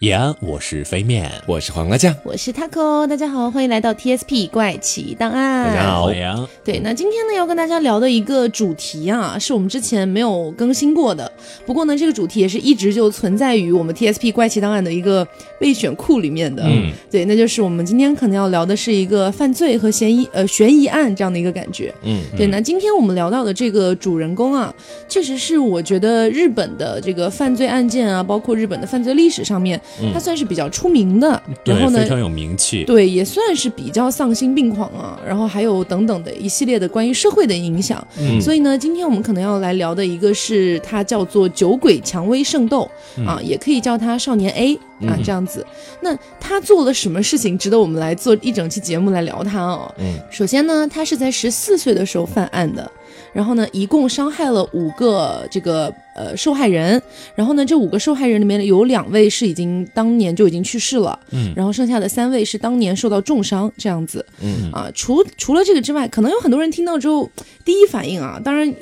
叶安，我是飞面，我是黄瓜酱，我是 taco，大家好，欢迎来到 TSP 怪奇档案。大家好，欢迎。对，那今天呢要跟大家聊的一个主题啊，是我们之前没有更新过的。不过呢，这个主题也是一直就存在于我们 TSP 怪奇档案的一个备选库里面的。嗯，对，那就是我们今天可能要聊的是一个犯罪和嫌疑呃悬疑案这样的一个感觉。嗯，对，那今天我们聊到的这个主人公啊，确实是我觉得日本的这个犯罪案件啊，包括日本的犯罪历史上面，他算是比较出名的。然后对，呢非，常有名气。对，也算是比较丧心病狂啊，然后还有等等的一系列的关于社会的影响。嗯所以呢，今天我们可能要来聊的一个是他叫做《酒鬼蔷薇圣斗》啊，也可以叫他少年 A 啊这样子。那他做了什么事情值得我们来做一整期节目来聊他哦？嗯，首先呢，他是在十四岁的时候犯案的。然后呢，一共伤害了五个这个呃受害人，然后呢，这五个受害人里面有两位是已经当年就已经去世了，嗯。然后剩下的三位是当年受到重伤这样子，嗯。啊，除除了这个之外，可能有很多人听到之后第一反应啊，当然。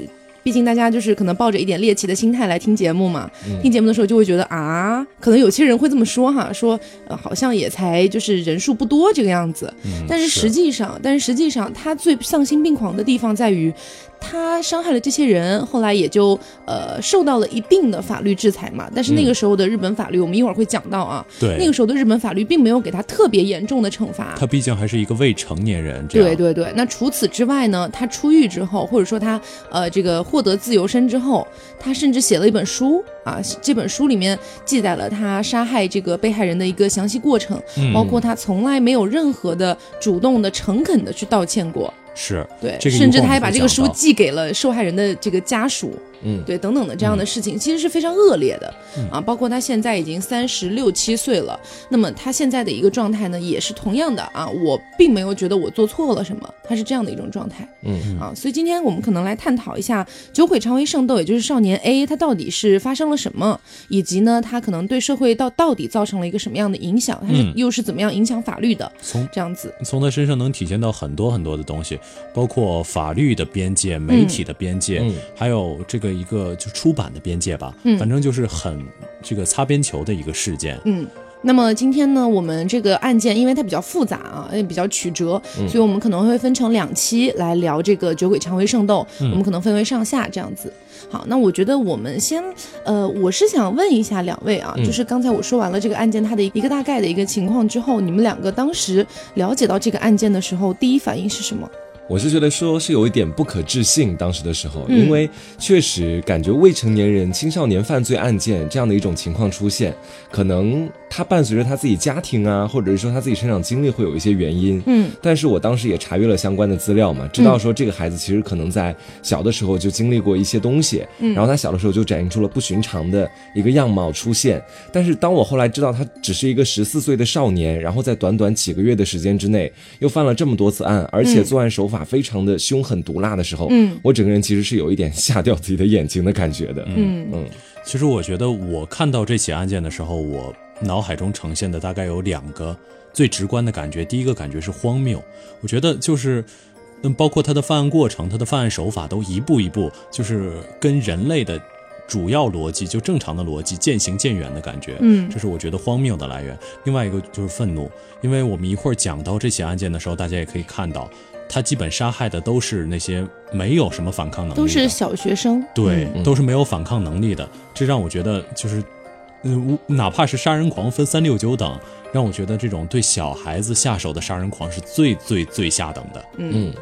毕竟大家就是可能抱着一点猎奇的心态来听节目嘛，听节目的时候就会觉得啊，可能有些人会这么说哈，说呃好像也才就是人数不多这个样子，嗯但是。实际上，但是实际上，他最丧心病狂的地方在于，他伤害了这些人，后来也就呃受到了一定的法律制裁嘛。但是那个时候的日本法律，我们一会儿会讲到啊，对，那个时候的日本法律并没有给他特别严重的惩罚。他毕竟还是一个未成年人，对对对，那除此之外呢，他出狱之后，或者说他呃这个获得自由身之后，他甚至写了一本书啊，这本书里面记载了他杀害这个被害人的一个详细过程，嗯包括他从来没有任何的主动的、诚恳的去道歉过。是对，这个甚至他还把这个书寄给了受害人的这个家属，嗯对，等等的这样的事情，其实是非常恶劣的、啊。包括他现在已经三十六七岁了，那么他现在的一个状态呢，也是同样的啊，我并没有觉得我做错了什么，他是这样的一种状态嗯啊。所以今天我们可能来探讨一下酒鬼蔷薇圣斗，也就是少年 A，他到底是发生了什么，以及呢，他可能对社会到到底造成了一个什么样的影响，他是嗯又是怎么样影响法律的，从这样子。从他身上能体现到很多很多的东西，包括法律的边界、媒体的边界，嗯还有这个一个就出版的边界吧。嗯反正就是很这个擦边球的一个事件。嗯，那么今天呢，我们这个案件因为它比较复杂啊，也比较曲折，嗯所以我们可能会分成两期来聊这个酒鬼蔷薇圣斗，嗯我们可能分为上下这样子。好，那我觉得我们先，呃，我是想问一下两位啊，嗯就是刚才我说完了这个案件它的一个大概的一个情况之后，你们两个当时了解到这个案件的时候，第一反应是什么？我是觉得说是有一点不可置信，当时的时候，嗯。因为确实感觉未成年人、青少年犯罪案件这样的一种情况出现，可能他伴随着他自己家庭啊，或者是说他自己成长经历会有一些原因。嗯。但是我当时也查阅了相关的资料嘛，知道说这个孩子其实可能在小的时候就经历过一些东西，嗯。然后他小的时候就展现出了不寻常的一个样貌出现。但是当我后来知道他只是一个十四岁的少年，然后在短短几个月的时间之内又犯了这么多次案，而且作案手法非常的凶狠毒辣的时候，嗯。我整个人其实是有一点吓掉自己的眼睛的感觉的。嗯嗯。其实我觉得我看到这起案件的时候，我脑海中呈现的大概有两个最直观的感觉。第一个感觉是荒谬，我觉得就是，嗯，包括他的犯案过程、他的犯案手法都一步一步就是跟人类的主要逻辑，就正常的逻辑渐行渐远的感觉。嗯这是我觉得荒谬的来源。另外一个就是愤怒，因为我们一会儿讲到这起案件的时候，大家也可以看到，他基本杀害的都是那些没有什么反抗能力的，都是小学生。对，嗯都是没有反抗能力的，这让我觉得就是，嗯、无哪怕是杀人狂分三六九等，让我觉得这种对小孩子下手的杀人狂是最最最下等的。嗯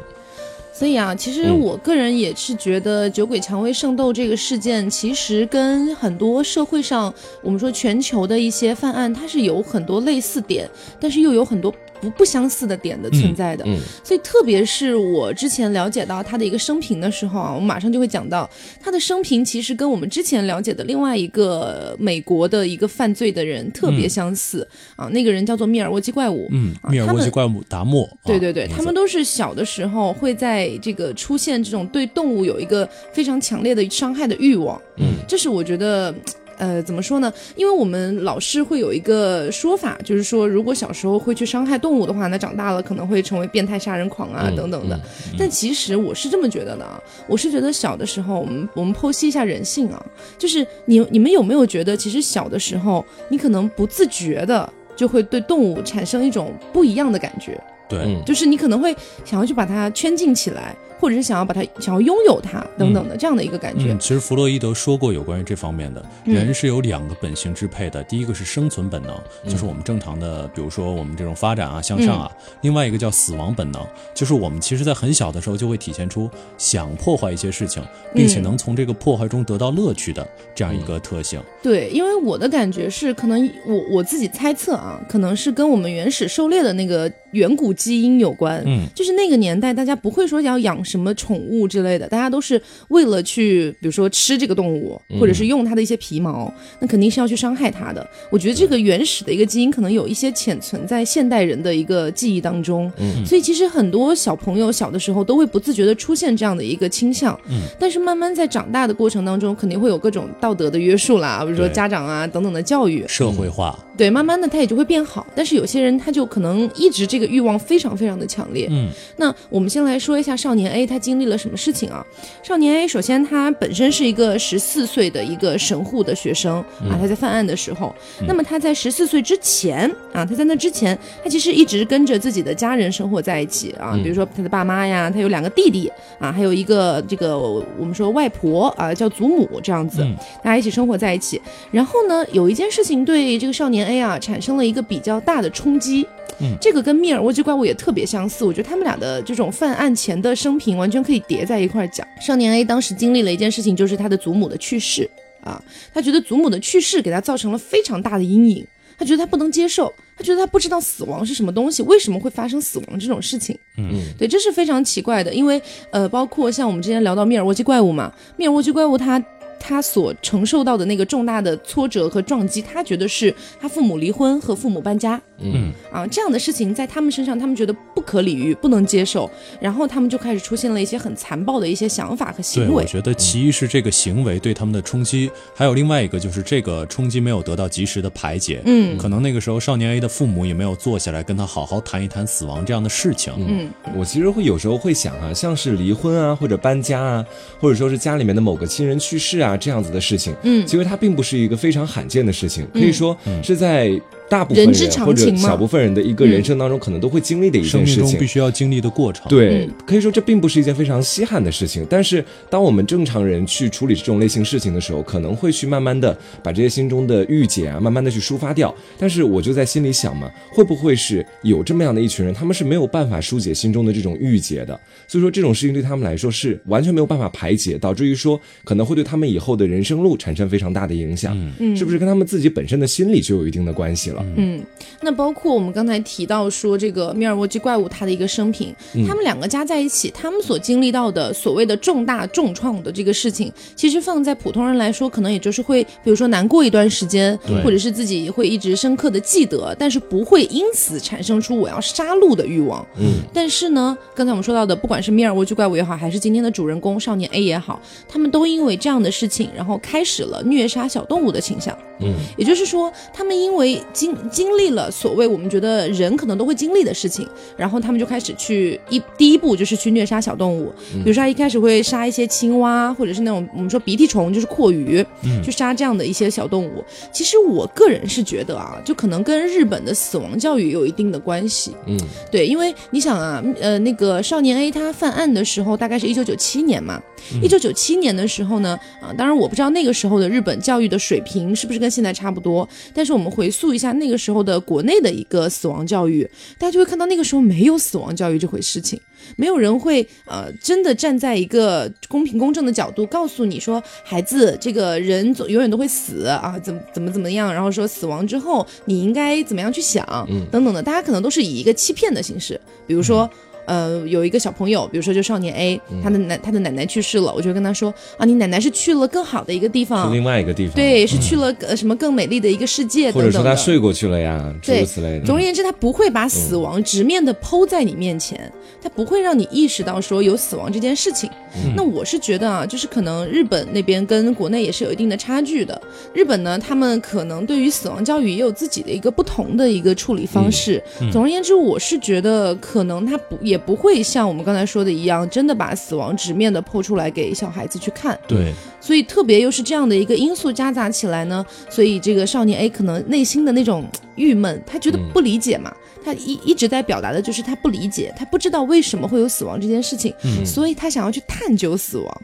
所以啊，其实嗯我个人也是觉得酒鬼蔷薇圣斗这个事件，其实跟很多社会上我们说全球的一些犯案，它是有很多类似点，但是又有很多不不相似的点的存在的。嗯所以特别是我之前了解到他的一个生平的时候啊，我马上就会讲到他的生平其实跟我们之前了解的另外一个美国的一个犯罪的人特别相似、啊，那个人叫做密尔沃基怪物。嗯，啊密尔沃基怪物达莫，啊对对对，他们都是小的时候会在这个出现这种对动物有一个非常强烈的伤害的欲望，嗯，这是我觉得。呃，怎么说呢？因为我们老是会有一个说法，就是说，如果小时候会去伤害动物的话，那长大了可能会成为变态杀人狂啊，嗯等等的。但其实我是这么觉得的啊，我是觉得小的时候，我们我们剖析一下人性啊，就是你你们有没有觉得，其实小的时候，你可能不自觉的就会对动物产生一种不一样的感觉，对，嗯就是你可能会想要去把它圈禁起来，或者是想要把它想要拥有它等等的这样的一个感觉。嗯，其实弗洛伊德说过有关于这方面的，嗯。人是有两个本性支配的，第一个是生存本能，嗯。就是我们正常的，比如说我们这种发展啊、向上啊；另外一个叫死亡本能，就是我们其实在很小的时候就会体现出想破坏一些事情，并且嗯能从这个破坏中得到乐趣的这样一个特性。对，因为我的感觉是，可能我我自己猜测啊，可能是跟我们原始狩猎的那个远古基因有关。嗯，就是那个年代，大家不会说要养什么宠物之类的，大家都是为了去，比如说吃这个动物，或者是用它的一些皮毛，那肯定是要去伤害它的。我觉得这个原始的一个基因，可能有一些潜存在现代人的一个记忆当中。嗯所以其实很多小朋友小的时候都会不自觉的出现这样的一个倾向。嗯，但是慢慢在长大的过程当中，肯定会有各种道德的约束啦，比如说家长啊等等的教育。社会化，对，慢慢的他也就会变好。但是有些人他就可能一直这个欲望非常非常的强烈。嗯那我们先来说一下少年 A 他经历了什么事情啊？少年 A 首先他本身是一个十四岁的一个神户的学生啊，他在犯案的时候，那么他在十四岁之前啊，他在那之前，他其实一直跟着自己的家人生活在一起啊，比如说他的爸妈呀，他有两个弟弟啊，还有一个这个我们说外婆啊，叫祖母这样子，嗯大家一起生活在一起。然后呢，有一件事情对这个少年 A 啊产生了一个比较大的冲击。嗯这个跟密尔沃基怪物也特别相似，我觉得他们俩的这种犯案前的生平完全可以叠在一块儿讲。少年 A 当时经历了一件事情，就是他的祖母的去世啊，他觉得祖母的去世给他造成了非常大的阴影，他觉得他不能接受，他觉得他不知道死亡是什么东西，为什么会发生死亡这种事情。嗯对，这是非常奇怪的，因为呃，包括像我们之前聊到密尔沃基怪物嘛，密尔沃基怪物它。他所承受到的那个重大的挫折和撞击，他觉得是他父母离婚和父母搬家嗯啊这样的事情，在他们身上，他们觉得不可理喻，不能接受，然后他们就开始出现了一些很残暴的一些想法和，行为。我觉得其一是这个行为对他们的冲击，还有另外一个就是这个冲击没有得到及时的排解。嗯可能那个时候少年 A 的父母也没有坐下来跟他好好谈一谈死亡这样的事情。嗯我其实会有时候会想啊，像是离婚啊，或者搬家啊，或者说是家里面的某个亲人去世啊这样子的事情，嗯。其实它并不是一个非常罕见的事情，可以说是在大部分人或者小部分人的一个人生当中，可能都会经历的一件事情生命中必。须要经历的过程。，对嗯，可以说这并不是一件非常稀罕的事情。但是，当我们正常人去处理这种类型事情的时候，可能会去慢慢的把这些心中的郁结啊，慢慢的去抒发掉。但是，我就在心里想嘛，会不会是有这么样的一群人，他们是没有办法疏解心中的这种郁结的？所以说，这种事情对他们来说是完全没有办法排解，导致于说可能会对他们以后的人生路产生非常大的影响。嗯，是不是跟他们自己本身的心理就有一定的关系了？嗯，那包括我们刚才提到说这个密尔沃基怪物它的一个生平，嗯。他们两个加在一起，他们所经历到的所谓的重大重创的这个事情，其实放在普通人来说，可能也就是会，比如说难过一段时间，或者是自己会一直深刻的记得，但是不会因此产生出我要杀戮的欲望。嗯，但是呢，刚才我们说到的，不管是密尔沃基怪物也好，还是今天的主人公少年 A 也好，他们都因为这样的事情，然后开始了虐杀小动物的倾向。嗯，也就是说，他们因为经经历了所谓我们觉得人可能都会经历的事情，然后他们就开始去一第一步就是去虐杀小动物，比如说他一开始会杀一些青蛙，或者是那种我们说鼻涕虫，就是阔鱼，去杀这样的一些小动物。其实我个人是觉得啊，就可能跟日本的死亡教育有一定的关系。嗯，对，因为你想啊，呃，那个少年 A 他犯案的时候大概是一九九七年嘛，一九九七年的时候呢，啊，当然我不知道那个时候的日本教育的水平是不是跟现在差不多，但是我们回溯一下那个时候的国内的一个死亡教育，大家就会看到那个时候没有死亡教育这回事情。没有人会呃真的站在一个公平公正的角度告诉你说，孩子，这个人总永远都会死啊，怎么怎么怎么样，然后说死亡之后你应该怎么样去想，等等的，大家可能都是以一个欺骗的形式，比如说。呃，有一个小朋友，比如说就少年 A，他嗯的奶他的奶奶去世了，我就跟他说啊，你奶奶是去了更好的一个地方，另外一个地方，，对，是去了呃什么更美丽的一个世界或者说等等。他睡过去了呀，诸对如此类的。总而言之，他不会把死亡直面的剖在你面前，他不会让你意识到说有死亡这件事情。那我是觉得啊，就是可能日本那边跟国内也是有一定的差距的。日本呢，他们可能对于死亡教育也有自己的一个不同的一个处理方式。总而言之，我是觉得可能他不也不会像我们刚才说的一样，真的把死亡直面的剖出来给小孩子去看。对，所以特别又是这样的一个因素夹杂起来呢，所以这个少年 A 可能内心的那种郁闷，他觉得不理解嘛，他一一直在表达的就是他不理解，他不知道为什么会有死亡这件事情，所以他想要去探究死亡。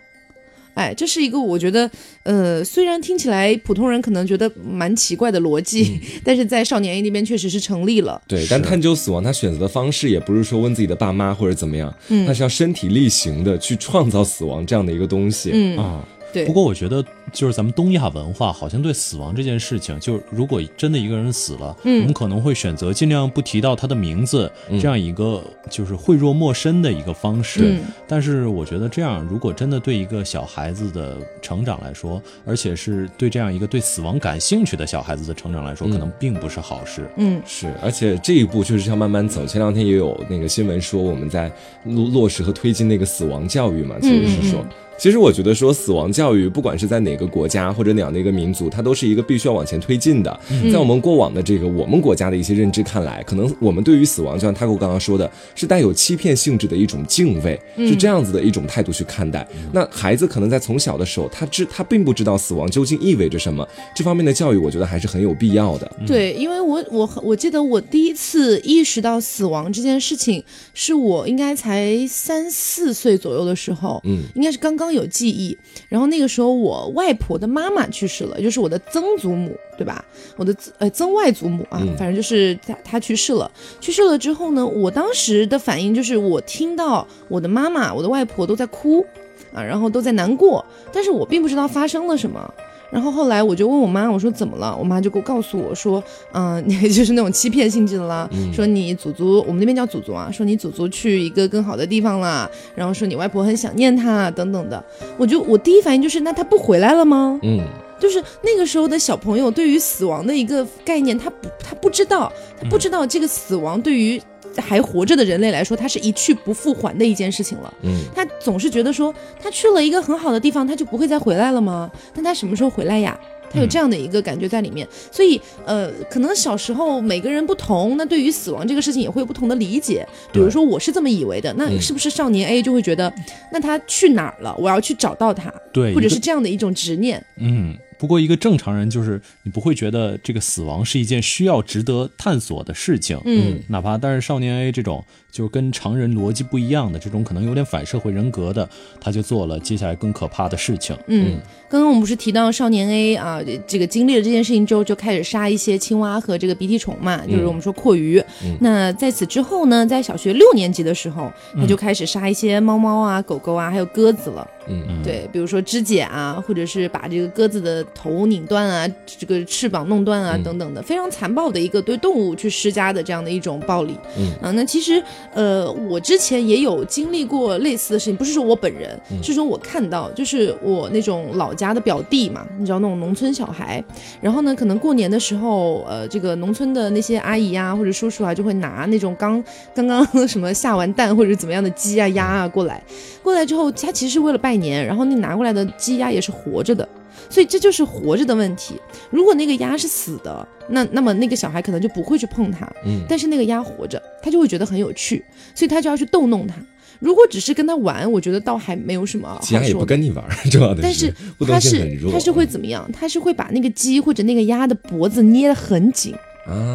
哎，这是一个我觉得，呃，虽然听起来普通人可能觉得蛮奇怪的逻辑，但是在少年 A 那边确实是成立了。对，但探究死亡，他选择的方式也不是说问自己的爸妈或者怎么样，嗯他是要身体力行的去创造死亡这样的一个东西。嗯，啊。对。不过我觉得，就是咱们东亚文化好像对死亡这件事情，就是如果真的一个人死了，嗯我们可能会选择尽量不提到他的名字，这样一个就是讳若陌生的一个方式。嗯但是我觉得这样，如果真的对一个小孩子的成长来说，而且是对这样一个对死亡感兴趣的小孩子的成长来说，可能并不是好事。嗯是，而且这一步就是要慢慢走。前两天也有那个新闻说，我们在落落实和推进那个死亡教育嘛，其实是说。其实我觉得说死亡教育，不管是在哪个国家或者哪样的一个民族，它都是一个必须要往前推进的。在我们过往的这个我们国家的一些认知看来，可能我们对于死亡，就像 Taco 刚刚说的，是带有欺骗性质的一种敬畏，是这样子的一种态度去看待。那孩子可能在从小的时候，他知他并不知道死亡究竟意味着什么，这方面的教育，我觉得还是很有必要的。对，因为我我我记得我第一次意识到死亡这件事情，是我应该才三四岁左右的时候，嗯，应该是刚刚有记忆。然后那个时候我外婆的妈妈去世了，就是我的曾祖母，对吧？我的呃曾外祖母啊，嗯反正就是她她去世了。去世了之后呢，我当时的反应就是我听到我的妈妈、我的外婆都在哭啊，然后都在难过，但是我并不知道发生了什么。然后后来我就问我妈，我说怎么了？我妈就给我告诉我说，嗯、就是那种欺骗性质的啦，说你祖祖，我们那边叫祖祖啊，说你祖祖去一个更好的地方啦，然后说你外婆很想念他等等的。我就我第一反应就是，那他不回来了吗？嗯。就是那个时候的小朋友对于死亡的一个概念，他不他不知道，他不知道这个死亡对于还活着的人类来说，它是一去不复还的一件事情了。嗯，他总是觉得说，他去了一个很好的地方，他就不会再回来了吗？但他什么时候回来呀？他有这样的一个感觉在里面，所以呃，可能小时候每个人不同，那对于死亡这个事情也会有不同的理解。比如说我是这么以为的，那是不是少年 A 就会觉得，那他去哪儿了？我要去找到他，对，或者是这样的一种执念。嗯，不过一个正常人就是你不会觉得这个死亡是一件需要值得探索的事情，嗯，哪怕但是少年 A 这种就是跟常人逻辑不一样的这种可能有点反社会人格的，他就做了接下来更可怕的事情。嗯，刚刚我们不是提到少年 A 啊，这个经历了这件事情之后，就开始杀一些青蛙和这个鼻涕虫嘛，就是我们说阔鱼。那在此之后呢，在小学六年级的时候，他就开始杀一些猫猫啊、狗狗啊，还有鸽子了。嗯对，比如说肢解啊，或者是把这个鸽子的头拧断啊，这个翅膀弄断啊，等等的，非常残暴的一个对动物去施加的这样的一种暴力。嗯啊，那其实呃，我之前也有经历过类似的事情，不是说我本人，是说我看到，就是我那种老家的表弟嘛，你知道那种农村小孩，然后呢，可能过年的时候，呃，这个农村的那些阿姨啊、或者叔叔啊，就会拿那种刚 刚刚什么下完蛋或者怎么样的鸡啊鸭啊过来，过来之后，他其实是为了拜年，然后你拿过来的鸡鸭也是活着的。所以这就是活着的问题。如果那个鸭是死的，那那么那个小孩可能就不会去碰它。嗯但是那个鸭活着，他就会觉得很有趣，所以他就要去逗弄它。如果只是跟他玩，我觉得倒还没有什么好鸡鸭也说的。不跟你玩 要的但是互动他。是他是会怎么样？他是会把那个鸡或者那个鸭的脖子捏得很紧，啊，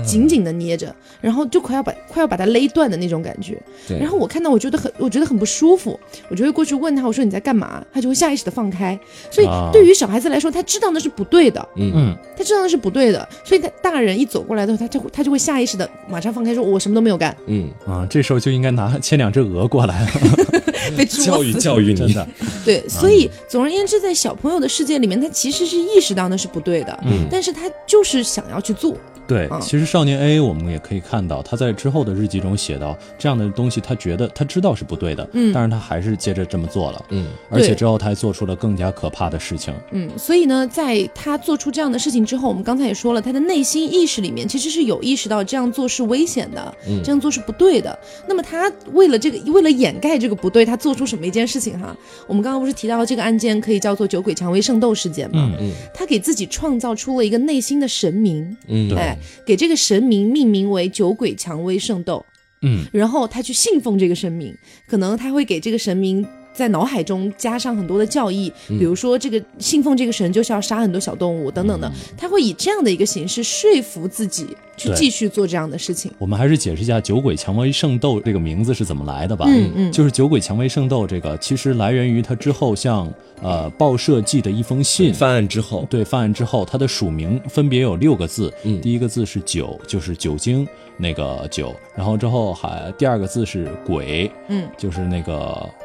紧紧的捏着，然后就快要把快要把它勒断的那种感觉。对，然后我看到，我觉得很，我觉得很不舒服，我就会过去问他，我说你在干嘛？他就会下意识的放开。所以啊。对于小孩子来说，他知道那是不对的，嗯。嗯，他知道那是不对的，所以他大人一走过来的时候，他就会他就会下意识的马上放开，说我什么都没有干，嗯，啊，这时候就应该拿牵两只鹅过来。了，被教育教育你，真的。对，所以总而言之，在小朋友的世界里面，他其实是意识到那是不对的，嗯。但是他就是想要去做，对，嗯。其实少年 A 我们也可以看到，他在之后的日记中写到，这样的东西他觉得他知道是不对的，嗯。但是他还是接着这么做了，嗯，而且之后他还做出了更加可怕的事情。嗯，所以呢，在他做出这样的事情之后，我们刚才也说了，他的内心意识里面其实是有意识到这样做是危险的，嗯。这样做是不对的。那么他为了这个，为了掩盖这个不对，他做出什么一件事情哈？我们刚刚不是提到这个案件可以叫做酒鬼蔷薇圣斗事件吗？嗯。他给自己创造出了一个内心的神明，嗯。对哎，给这个神明命名为酒鬼蔷薇圣斗。嗯，然后他去信奉这个神明，可能他会给这个神明在脑海中加上很多的教义，比如说这个信奉这个神就是要杀很多小动物等等的，他会以这样的一个形式说服自己去继续做这样的事情。我们还是解释一下“酒鬼蔷薇圣斗”这个名字是怎么来的吧。嗯嗯。就是“酒鬼蔷薇圣斗”这个，其实来源于他之后向呃报社寄的一封信。犯案之后，对，犯案之后，他的署名分别有六个字，嗯。第一个字是酒，就是酒精那个酒，然后之后还第二个字是鬼，嗯，就是那个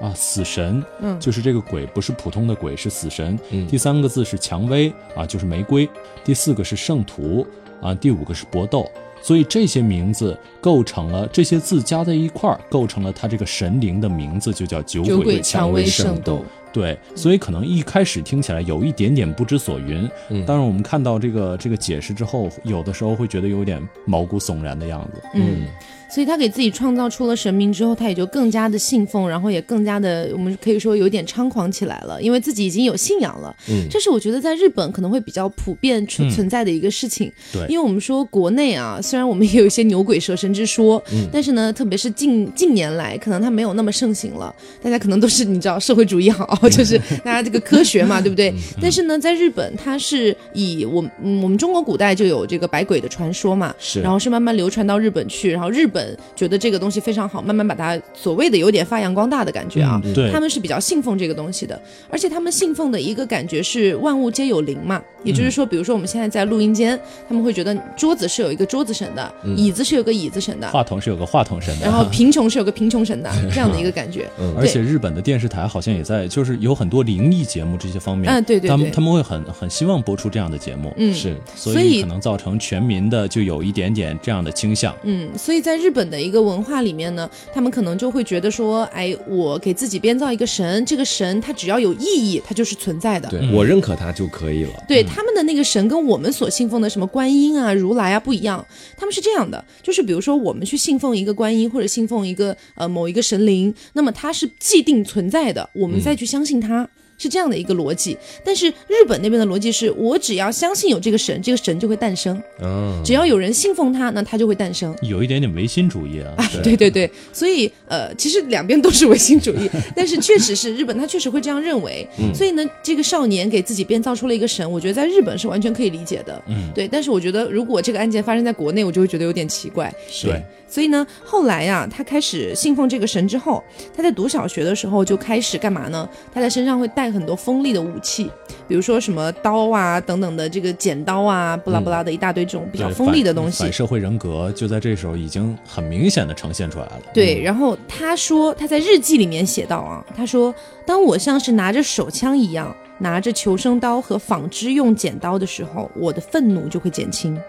啊死神，嗯就是这个鬼不是普通的鬼，是死神。嗯第三个字是蔷薇啊，就是玫瑰。第四个是圣徒啊，第五个是搏斗。所以这些名字构成了这些字加在一块儿，构成了他这个神灵的名字，就叫酒酒鬼蔷蔷薇圣圣斗。对，所以可能一开始听起来有一点点不知所云，嗯。当然我们看到这个这个解释之后，有的时候会觉得有点毛骨悚然的样子。嗯，所以他给自己创造出了神明之后，他也就更加的信奉，然后也更加的，我们可以说有点猖狂起来了，因为自己已经有信仰了。嗯这是我觉得在日本可能会比较普遍存嗯存在的一个事情。对因为我们说国内啊，虽然我们也有一些牛鬼蛇神之说，嗯但是呢，特别是近近年来，可能它没有那么盛行了。大家可能都是你知道社会主义好，就是大家这个科学嘛，对不对？但是呢，在日本，它是以我们、嗯、我们中国古代就有这个百鬼的传说嘛，是然后是慢慢流传到日本去，然后日本觉得这个东西非常好，慢慢把它所谓的有点发扬光大的感觉啊。嗯对。他们是比较信奉这个东西的，而且他们信奉的一个感觉是万物皆有灵嘛，也就是说，比如说我们现在在录音间，他们会觉得桌子是有一个桌子神的，椅子是有个椅子神的，话筒是有个话筒神的，然后贫穷是有个贫穷神的，这样的一个感觉。嗯。而且日本的电视台好像也在，就是有很多灵异节目这些方面，嗯对对对他们他们会很很希望播出这样的节目，嗯，是。所以可能造成全民的就有一点点这样的倾向。嗯，所以在日本的一个文化里面呢，他们可能就会觉得说，哎，我给自己编造一个神，这个神它只要有意义，它就是存在的。对我认可它就可以了。对他们的那个神跟我们所信奉的什么观音啊、如来啊不一样，他们是这样的，就是比如说我们去信奉一个观音或者信奉一个呃某一个神灵，那么它是既定存在的，我们再去相信它。是这样的一个逻辑，但是日本那边的逻辑是我只要相信有这个神，这个神就会诞生；嗯，只要有人信奉他，那他就会诞生。有一点点唯心主义啊，对对对，所以呃，其实两边都是唯心主义，但是确实是日本，他确实会这样认为。所以呢，这个少年给自己编造出了一个神，我觉得在日本是完全可以理解的。嗯，对，但是我觉得如果这个案件发生在国内，我就会觉得有点奇怪。对，所以呢，后来呀、他开始信奉这个神之后，他在读小学的时候就开始干嘛呢？他在身上会带很多锋利的武器，比如说什么刀啊等等的这个剪刀啊，不拉不拉的一大堆这种比较锋利的东西反。反社会人格就在这时候已经很明显的呈现出来了。对，然后他说他在日记里面写到啊，他说当我像是拿着手枪一样，拿着求生刀和纺织用剪刀的时候，我的愤怒就会减轻。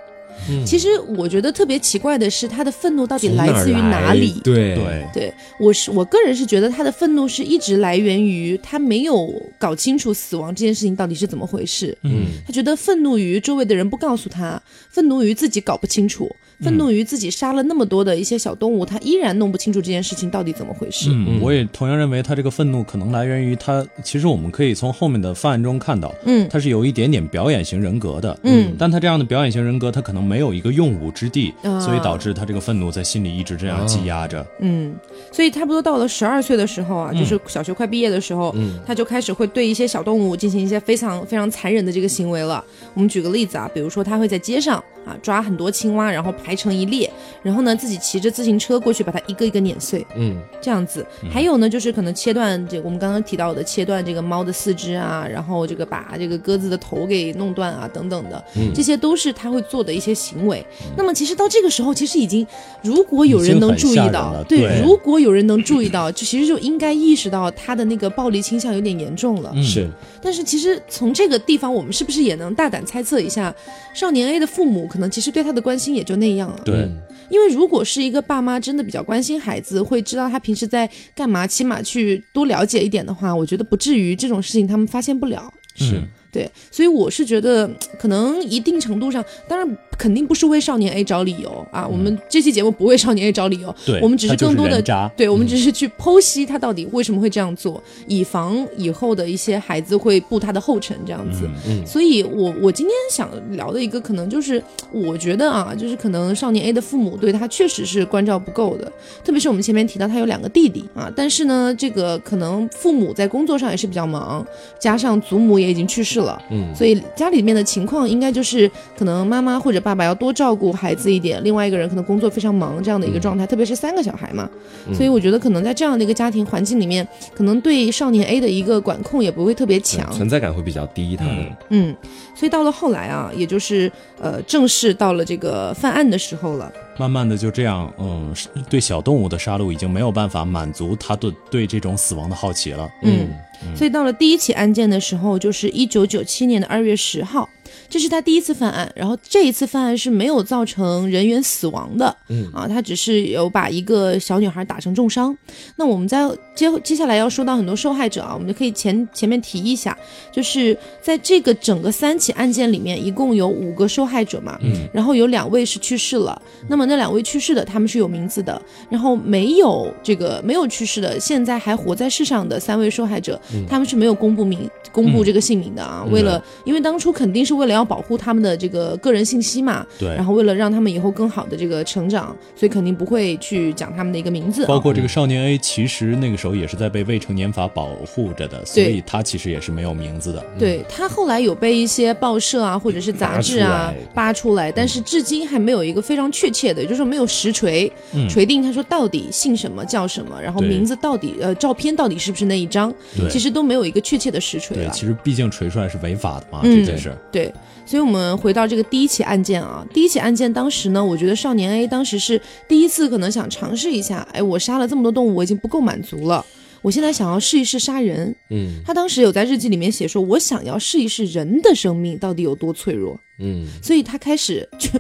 其实我觉得特别奇怪的是，他的愤怒到底来自于哪里？对。对，对我是我个人是觉得他的愤怒是一直来源于他没有搞清楚死亡这件事情到底是怎么回事。嗯，他觉得愤怒于周围的人不告诉他，愤怒于自己搞不清楚，愤怒于自己杀了那么多的一些小动物，他依然弄不清楚这件事情到底怎么回事。嗯，我也同样认为他这个愤怒可能来源于他，其实我们可以从后面的犯案中看到，嗯他是有一点点表演型人格的，嗯但他这样的表演型人格，他可能没有一个用武之地，啊所以导致他这个愤怒在心里一直这样积压着。嗯，所以差不多到了十二岁的时候啊，嗯就是小学快毕业的时候，他就开始会对一些小动物进行一些非常非常残忍的这个行为了。我们举个例子啊，比如说他会在街上啊抓很多青蛙，然后排成一列，然后呢自己骑着自行车过去把它一个一个碾碎，嗯这样子。还有呢，就是可能切断这我们刚刚提到的切断这个猫的四肢啊，然后这个把这个鸽子的头给弄断啊等等的，这些都是他会做的一些行为。那么其实到这个时候，其实已经如果有人能注意到，对，如果有人能注意到，就其实就应该意识到他的那个暴力倾向有点严重了。嗯是但是其实从这个地方，我们是不是也能大胆猜测一下，少年 A 的父母可能可能其实对他的关心也就那样了。对嗯因为如果是一个爸妈真的比较关心孩子，会知道他平时在干嘛，起码去多了解一点的话，我觉得不至于这种事情他们发现不了。是嗯对，所以我是觉得，可能一定程度上，当然肯定不是为少年 A 找理由啊。我们这期节目不为少年 A 找理由，对，我们只是更多的对，我们只是去剖析他到底为什么会这样做，以防以后的一些孩子会步他的后尘这样子。嗯所以我我今天想聊的一个可能就是，我觉得啊，就是可能少年 A 的父母对他确实是关照不够的，特别是我们前面提到他有两个弟弟啊，但是呢，这个可能父母在工作上也是比较忙，加上祖母也已经去世了，嗯所以家里面的情况应该就是可能妈妈或者爸爸爸要多照顾孩子一点，另外一个人可能工作非常忙这样的一个状态，特别是三个小孩嘛，所以我觉得可能在这样的一个家庭环境里面，可能对少年 A 的一个管控也不会特别强，存在感会比较低，他们嗯，所以到了后来啊，也就是呃正式到了这个犯案的时候了，慢慢的就这样，嗯，对小动物的杀戮已经没有办法满足他对对这种死亡的好奇了。嗯，所以到了第一起案件的时候，就是一九九七年的二月十号，这是他第一次犯案，然后这一次犯案是没有造成人员死亡的，嗯啊，他只是有把一个小女孩打成重伤。那我们在接接下来要说到很多受害者啊，我们就可以前前面提一下，就是在这个整个三起案件里面，一共有五个受害者嘛，嗯然后有两位是去世了，那么那两位去世的他们是有名字的，然后没有这个没有去世的，现在还活在世上的三位受害者，他们是没有公布名公布这个姓名的啊，为了因为当初肯定是为了要保护他们的这个个人信息嘛，对。然后为了让他们以后更好的这个成长，所以肯定不会去讲他们的一个名字、啊，包括这个少年 A，其实那个时候也是在被未成年法保护着的，所以他其实也是没有名字的。对他后来有被一些报社啊或者是杂志啊扒出来，但是至今还没有一个非常确切的，也就是说没有实锤、嗯。锤定他说到底姓什么叫什么，然后名字到底呃照片到底是不是那一张，其实都没有一个确切的实锤对，了。其实毕竟锤出来是违法的嘛，嗯这件事。对，所以我们回到这个第一起案件啊，第一起案件当时呢，我觉得少年 A 当时是第一次可能想尝试一下，哎，我杀了这么多动物，我已经不够满足了。我现在想要试一试杀人。嗯他当时有在日记里面写说，我想要试一试人的生命到底有多脆弱。嗯所以他开始就，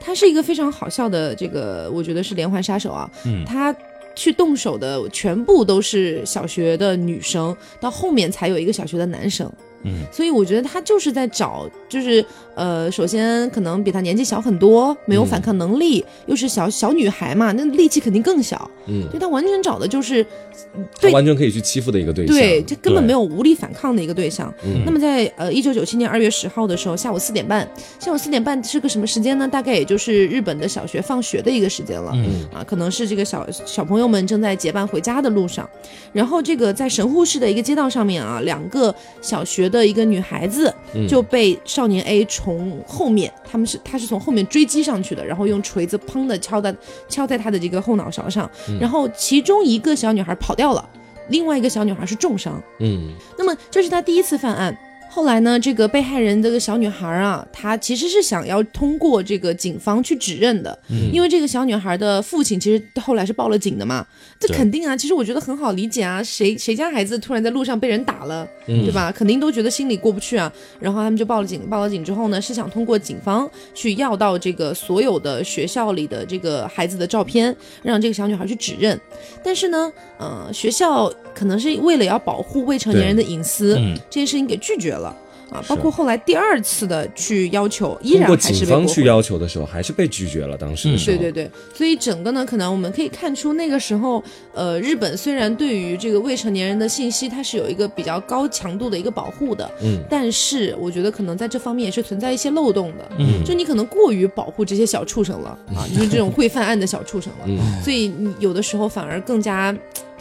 他是一个非常好笑的这个，我觉得是连环杀手啊。嗯他去动手的全部都是小学的女生，到后面才有一个小学的男生。嗯，所以我觉得他就是在找，就是呃，首先可能比他年纪小很多，没有反抗能力，又是小小女孩嘛，那力气肯定更小。嗯，对他完全找的就是他对完全可以去欺负的一个对象。对，这根本没有无力反抗的一个对象。嗯那么在呃一九九七年二月十号的时候，下午四点半，下午四点半是个什么时间呢？大概也就是日本的小学放学的一个时间了。嗯啊，可能是这个小小朋友们正在结伴回家的路上，然后这个在神户市的一个街道上面啊，两个小学的一个女孩子嗯就被少年 A 从后面，他们是他是从后面追击上去的，然后用锤子砰的敲在敲在他的这个后脑勺上，然后其中一个小女孩跑掉了，另外一个小女孩是重伤。嗯那么这是他第一次犯案。后来呢，这个被害人这个小女孩啊，她其实是想要通过这个警方去指认的，因为这个小女孩的父亲其实后来是报了警的嘛，这肯定啊，其实我觉得很好理解啊，谁谁家孩子突然在路上被人打了，对吧？肯定都觉得心里过不去啊，然后他们就报了警，报了警之后呢，是想通过警方去要到这个所有的学校里的这个孩子的照片，让这个小女孩去指认，但是呢，呃，学校可能是为了要保护未成年人的隐私，嗯。这件事情给拒绝了。啊，包括后来第二次的去要求，依然还是警方去被要求的时候，还是被拒绝了。当时的时候，对对对，所以整个呢，可能我们可以看出那个时候，呃，日本虽然对于这个未成年人的信息，它是有一个比较高强度的一个保护的，嗯，但是我觉得可能在这方面也是存在一些漏洞的，嗯。就你可能过于保护这些小畜生了啊，就是这种 会犯案的小畜生了，嗯。所以你有的时候反而更加。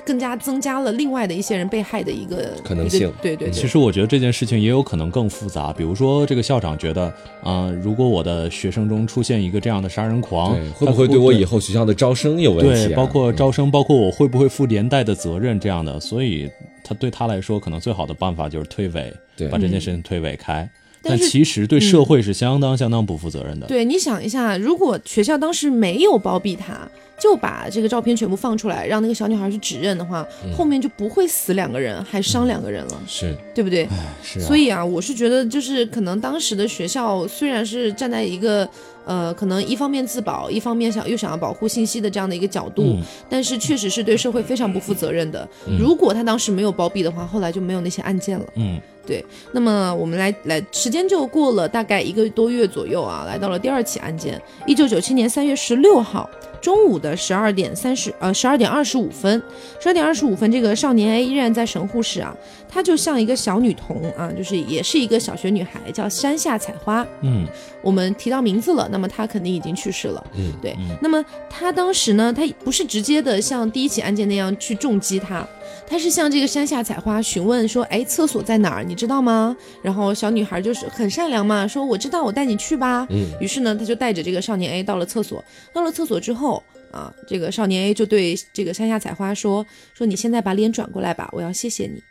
更加增加了另外的一些人被害的一个可能性对对对，其实我觉得这件事情也有可能更复杂，比如说这个校长觉得，啊、如果我的学生中出现一个这样的杀人狂，会不会对我以后学校的招生有问题、啊？对，包括招生，包括我会不会负连带的责任这样的，所以他对他来说，可能最好的办法就是推诿，对把这件事情推诿开。但是其实对社会是相当相当不负责任的。对，你想一下，如果学校当时没有包庇他，就把这个照片全部放出来，让那个小女孩去指认的话，后面就不会死两个人，还伤两个人了，是对不对？是啊，所以啊，我是觉得就是可能当时的学校虽然是站在一个呃，可能一方面自保，一方面想又想要保护信息的这样的一个角度，嗯但是确实是对社会非常不负责任的。如果他当时没有包庇的话，后来就没有那些案件了。嗯那么我们来来，时间就过了大概一个多月左右啊，来到了第二起案件，一九九七年三月十六号中午的十二点三十呃十二点二十五分，十二点二十五分，这个少年 A 依然在神户市啊，她就像一个小女童啊，就是也是一个小学女孩，叫山下彩花。嗯我们提到名字了，那么她肯定已经去世了。嗯对。那么她当时呢，她不是直接的像第一起案件那样去重击她，她是向这个山下采花询问说：“哎，厕所在哪儿？你知道吗？”然后小女孩就是很善良嘛，说：“我知道，我带你去吧。”嗯于是呢，他就带着这个少年 A 到了厕所。到了厕所之后啊，这个少年 A 就对这个山下采花说：“说你现在把脸转过来吧，我要谢谢你。”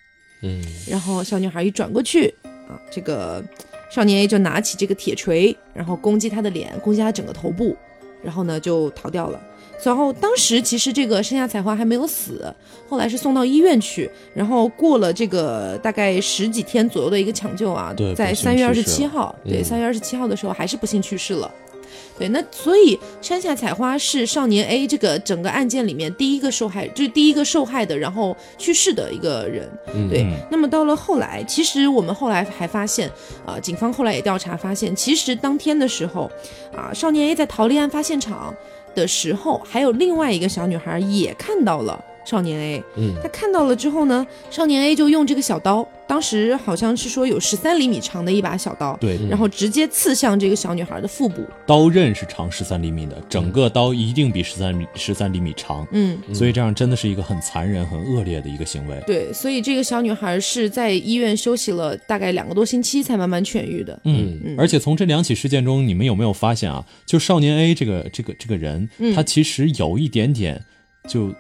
嗯然后小女孩一转过去啊，这个少年 A 就拿起这个铁锤，然后攻击她的脸，攻击她整个头部，然后呢就逃掉了。然后当时其实这个山下彩花还没有死，后来是送到医院去，然后过了这个大概十几天左右的一个抢救啊对，在三月二十七号，对，嗯三月二十七号的时候还是不幸去世了。对，那所以山下彩花是少年 A 这个整个案件里面第一个受害，就是第一个受害的，然后去世的一个人。嗯对嗯，那么到了后来，其实我们后来还发现，啊、警方后来也调查发现，其实当天的时候，啊、少年 A 在逃离案发现场的时候，还有另外一个小女孩也看到了少年 A。嗯他看到了之后呢，少年 A 就用这个小刀，当时好像是说有十三厘米长的一把小刀，对，然后直接刺向这个小女孩的腹部。刀刃是长十三厘米的，整个刀一定比十三米十三厘米长，嗯，所以这样真的是一个很残忍、很恶劣的一个行为。对，所以这个小女孩是在医院休息了大概两个多星期才慢慢痊愈的。嗯，而且从这两起事件中，你们有没有发现啊？就少年 A 这个这个这个人，嗯他其实有一点点就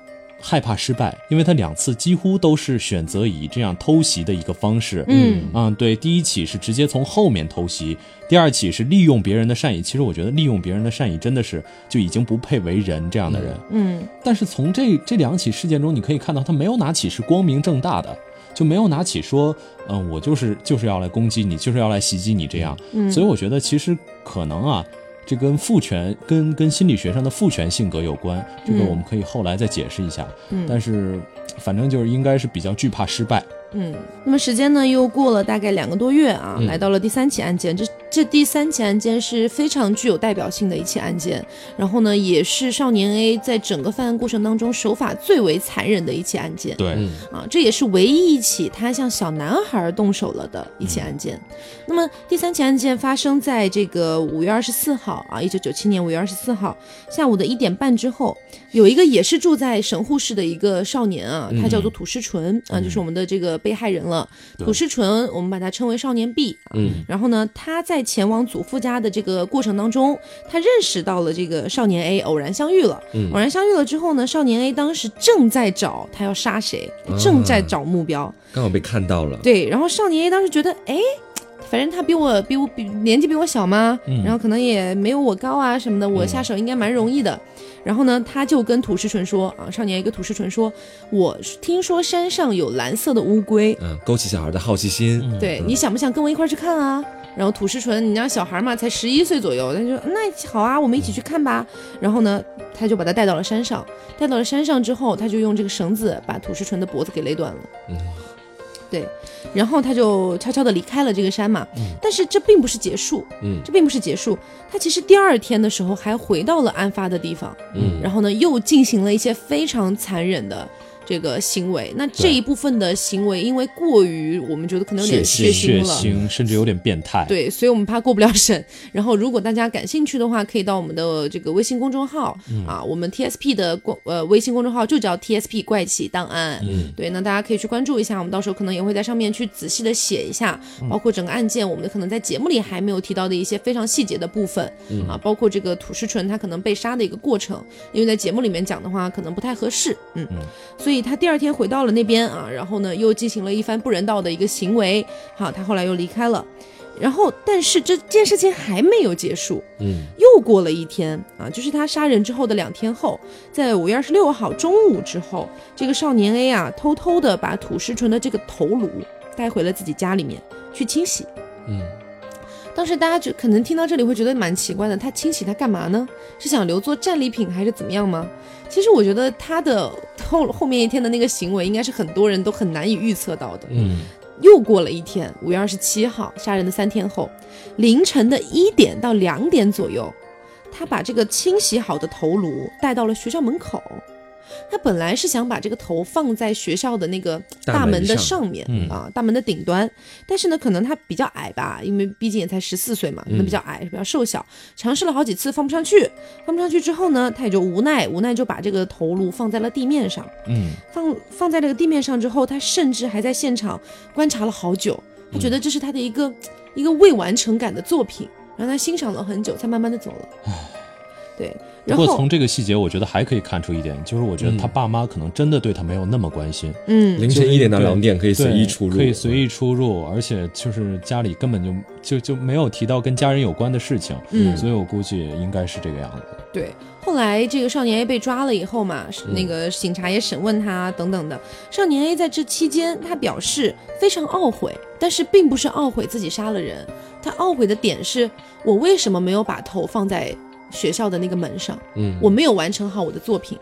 害怕失败，因为他两次几乎都是选择以这样偷袭的一个方式。嗯嗯，对，第一起是直接从后面偷袭，第二起是利用别人的善意。其实我觉得利用别人的善意真的是就已经不配为人这样的人。嗯但是从这这两起事件中，你可以看到他没有哪起是光明正大的，就没有拿起说，嗯，我就是就是要来攻击你，就是要来袭击你这样。嗯所以我觉得其实可能啊，这跟父权跟跟心理学上的父权性格有关，这个嗯我们可以后来再解释一下。嗯但是反正就是应该是比较惧怕失败。嗯，那么时间呢又过了大概两个多月啊，嗯来到了第三起案件。这这第三起案件是非常具有代表性的一起案件，然后呢也是少年 A 在整个犯案过程当中手法最为残忍的一起案件。对，嗯啊，这也是唯一一起他向小男孩动手了的一起案件。那么第三起案件发生在这个五月二十四号啊，一九九七年五月二十四号下午的一点半之后，有一个也是住在神户市的一个少年啊，他叫做土师纯、啊，就是我们的这个被害人了。土师纯，我们把他称为少年 B 啊。嗯然后呢，他在前往祖父家的这个过程当中，他认识到了这个少年 A，偶然相遇了。嗯偶然相遇了之后呢，少年 A 当时正在找他要杀谁，正在找目标。刚好被看到了，对，然后少年 A 当时觉得，哎，反正他比我比我比年纪比我小嘛，嗯然后可能也没有我高啊什么的，我下手应该蛮容易的。然后呢，他就跟土石纯说啊，少年一个土石纯说，我听说山上有蓝色的乌龟，嗯，勾起小孩的好奇心，嗯对你想不想跟我一块去看啊？然后土石纯，你家小孩嘛，才十一岁左右，他就那好啊，我们一起去看吧。然后呢，他就把他带到了山上，带到了山上之后，他就用这个绳子把土石纯的脖子给勒断了。嗯 对，然后他就悄悄地离开了这个山嘛。但是这并不是结束，嗯这并不是结束，他其实第二天的时候还回到了案发的地方，嗯然后呢又进行了一些非常残忍的。这个行为，那这一部分的行为，因为过于我们觉得可能有点血血腥了，血腥，甚至有点变态。对，所以我们怕过不了审。然后，如果大家感兴趣的话，可以到我们的这个微信公众号、啊，我们 TSP 的公呃微信公众号就叫 TSP 怪奇档案。嗯对，那大家可以去关注一下，我们到时候可能也会在上面去仔细的写一下，包括整个案件，我们可能在节目里还没有提到的一些非常细节的部分、啊，包括这个土石纯他可能被杀的一个过程，因为在节目里面讲的话可能不太合适，嗯。嗯，所以他第二天回到了那边啊，然后呢又进行了一番不人道的一个行为，好，他后来又离开了。然后，但是这件事情还没有结束，嗯，又过了一天啊，就是他杀人之后的两天后，在五月二十六号中午之后，这个少年 A 啊，偷偷的把土石纯的这个头颅带回了自己家里面去清洗。嗯，当时大家就可能听到这里会觉得蛮奇怪的，他清洗他干嘛呢？是想留作战利品还是怎么样吗？其实我觉得他的后后面一天的那个行为，应该是很多人都很难以预测到的。嗯，又过了一天，五月二十七号杀人的三天后，凌晨的一点到两点左右，他把这个清洗好的头颅带到了学校门口。他本来是想把这个头放在学校的那个大门的上上面嗯啊，大门的顶端，但是呢，可能他比较矮吧，因为毕竟也才十四岁嘛，可能比较矮，比较瘦小，尝试了好几次放不上去，放不上去之后呢，他也就无奈，无奈就把这个头颅放在了地面上。嗯，放放在这个地面上之后，他甚至还在现场观察了好久，他觉得这是他的一个、一个未完成感的作品，然后他欣赏了很久，才慢慢的走了。对，不过从这个细节，我觉得还可以看出一点，就是我觉得他爸妈可能真的对他没有那么关心，嗯，凌晨一点到对两点可以随意出入，可以随意出入，而且就是家里根本就就就没有提到跟家人有关的事情，嗯所以我估计应该是这个样子。对。后来这个少年 A 被抓了以后嘛，那个警察也审问他等等的。少年 A 在这期间，他表示非常懊悔，但是并不是懊悔自己杀了人，他懊悔的点是我为什么没有把头放在学校的那个门上，嗯，我没有完成好我的作品。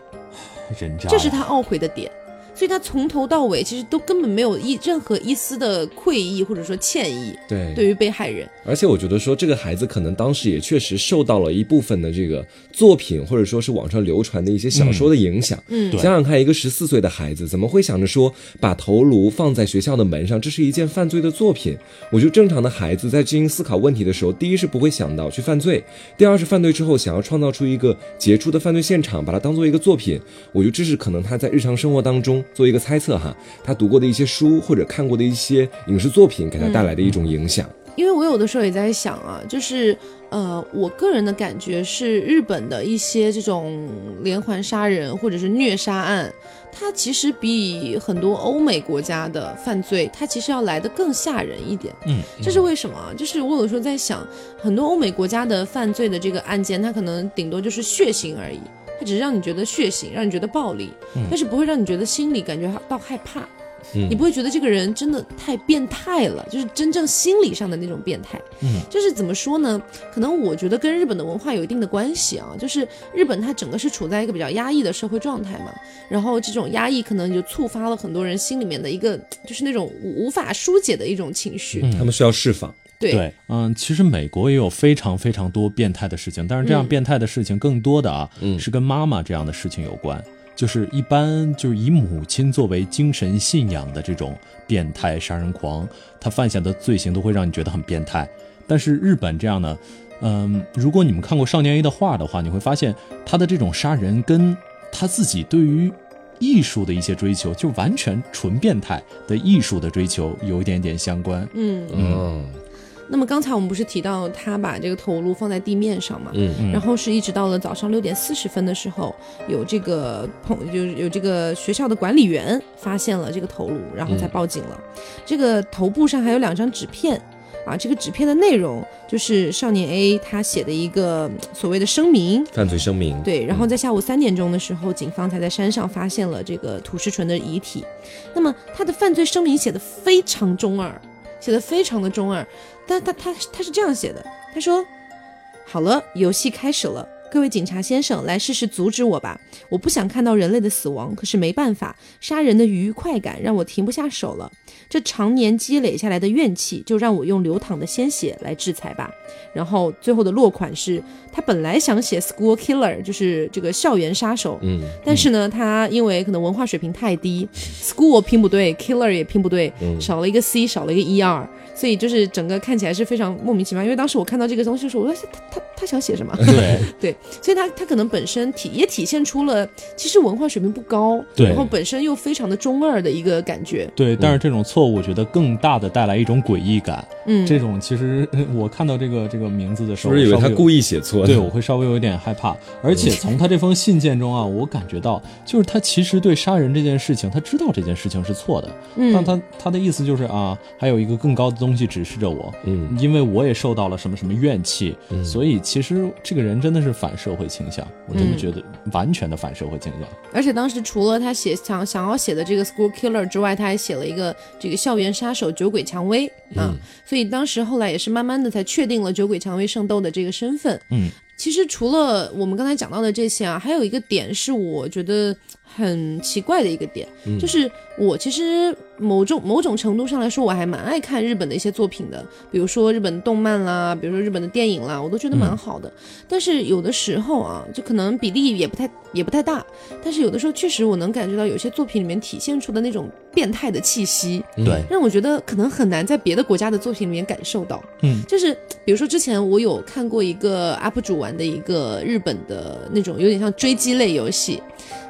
人渣，这是他懊悔的点。所以他从头到尾其实都根本没有一任何一丝的愧意或者说歉意对对于被害人。而且我觉得说，这个孩子可能当时也确实受到了一部分的这个作品或者说是网上流传的一些小说的影响。嗯对想想看，一个十四岁的孩子怎么会想着说把头颅放在学校的门上，这是一件犯罪的作品？我觉得正常的孩子在进行思考问题的时候，第一是不会想到去犯罪，第二是犯罪之后想要创造出一个杰出的犯罪现场，把它当做一个作品。我觉得这是可能他在日常生活当中做一个猜测哈，他读过的一些书或者看过的一些影视作品给他带来的一种影响。因为我有的时候也在想啊，就是呃，我个人的感觉是，日本的一些这种连环杀人或者是虐杀案，它其实比很多欧美国家的犯罪，它其实要来的更吓人一点。嗯，这是为什么啊？就是我有时候在想，很多欧美国家的犯罪的这个案件，它可能顶多就是血腥而已，它只是让你觉得血腥，让你觉得暴力，但是不会让你觉得心里感觉到害怕。嗯你不会觉得这个人真的太变态了，就是真正心理上的那种变态。嗯，就是怎么说呢？可能我觉得跟日本的文化有一定的关系啊。就是日本它整个是处在一个比较压抑的社会状态嘛，然后这种压抑可能就触发了很多人心里面的一个，就是那种无无法疏解的一种情绪。嗯他们需要释放。对，嗯，其实美国也有非常非常多变态的事情，但是这样嗯变态的事情更多的啊，嗯是跟妈妈这样的事情有关。就是一般就是以母亲作为精神信仰的这种变态杀人狂，他犯下的罪行都会让你觉得很变态。但是日本这样呢，嗯，如果你们看过少年 A 的画的话，你会发现他的这种杀人跟他自己对于艺术的一些追求，就完全纯变态的艺术的追求有一点点相关。嗯。嗯那么刚才我们不是提到他把这个头颅放在地面上嘛？嗯嗯然后是一直到了早上六点四十分的时候，有这个朋就是有这个学校的管理员发现了这个头颅，然后才报警了。这个头部上还有两张纸片。啊，这个纸片的内容就是少年 A 他写的一个嗯所谓的声明，犯罪声明。对，然后在下午三点钟的时候，警方才在山上发现了这个土石纯的遗体。那么他的犯罪声明写的非常中二，写的非常的中二，但他他他是这样写的，他说：“好了，游戏开始了。”各位警察先生，来试试阻止我吧！我不想看到人类的死亡，可是没办法，杀人的愉快感让我停不下手了。这常年积累下来的怨气，就让我用流淌的鲜血来制裁吧。然后最后的落款是他本来想写 school killer，就是这个校园杀手，嗯但是呢，他因为可能文化水平太低，school 拼不对，killer 也拼不对，嗯少了一个 c，少了一个 er，所以就是整个看起来是非常莫名其妙。因为当时我看到这个东西的时候，我说他他他想写什么？对，对，所以他他可能本身体也体现出了其实文化水平不高，对然后本身又非常的中二的一个感觉。对，但是这种错误，我觉得更大的带来一种诡异感。嗯，这种其实呃 我看到这个这个名字的时候，是不是以为他故意？意写错的？对，我会稍微有一点害怕。而且从他这封信件中啊，我感觉到，就是他其实对杀人这件事情，他知道这件事情是错的。嗯但他他的意思就是啊，还有一个更高的东西指示着我，嗯，因为我也受到了什么什么怨气，嗯所以其实这个人真的是反社会倾向，我真的嗯觉得完全的反社会倾向。而且当时除了他写想想要写的这个 School Killer 之外，他还写了一个这个校园杀手酒鬼蔷薇啊，嗯所以当时后来也是慢慢的才确定了酒鬼蔷薇圣斗的这个身份。嗯，其实除了我们刚才讲到的这些啊，还有一个点是我觉得很奇怪的一个点，嗯就是我其实某种某种程度上来说，我还蛮爱看日本的一些作品的，比如说日本动漫啦，比如说日本的电影啦，我都觉得蛮好的。但是有的时候啊，就可能比例也不太也不太大，但是有的时候确实我能感觉到有些作品里面体现出的那种变态的气息，嗯。对，让我觉得可能很难在别的国家的作品里面感受到。嗯，就是比如说之前我有看过一个 UP 主玩的一个日本的那种有点像追击类游戏，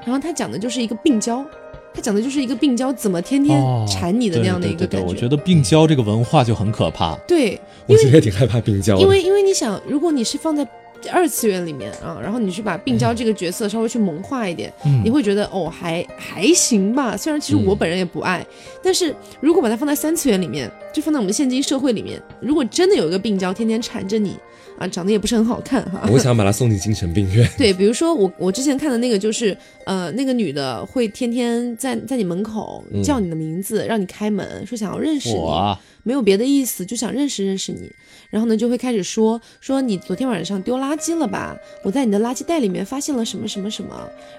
然后他讲的就是一个病娇，他讲的就是一个病娇怎么天天哦缠你的那样的一个对对对对我觉得病娇这个文化就很可怕。对，我其实也挺害怕病娇的，因为因为你想，如果你是放在二次元里面啊，然后你去把病娇这个角色稍微去萌化一点，嗯你会觉得哦还还行吧。虽然其实我嗯本人也不爱，但是如果把它放在三次元里面，就放在我们现今社会里面，如果真的有一个病娇天天缠着你啊，长得也不是很好看哈。我想把他送进精神病院。对，比如说我我之前看的那个就是，呃，那个女的会天天在在你门口嗯叫你的名字，让你开门，说想要认识你。我啊，没有别的意思，就想认识认识你。然后呢，就会开始说说你昨天晚上丢垃圾了吧？我在你的垃圾袋里面发现了什么什么什么。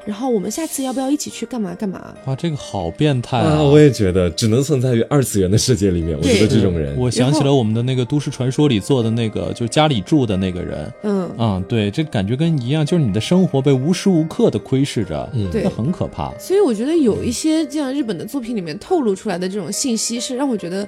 然后我们下次要不要一起去干嘛干嘛？哇，这个好变态啊，我也觉得只能存在于二次元的世界里面。我觉得这种人，我想起了我们的那个都市传说里做的那个，就家里住的那个人。嗯，嗯，对，这感觉跟一样，就是你的生活被无时无刻的窥视着，嗯对那很可怕。所以我觉得有一些这样日本的作品里面透露出来的这种信息，是让我觉得，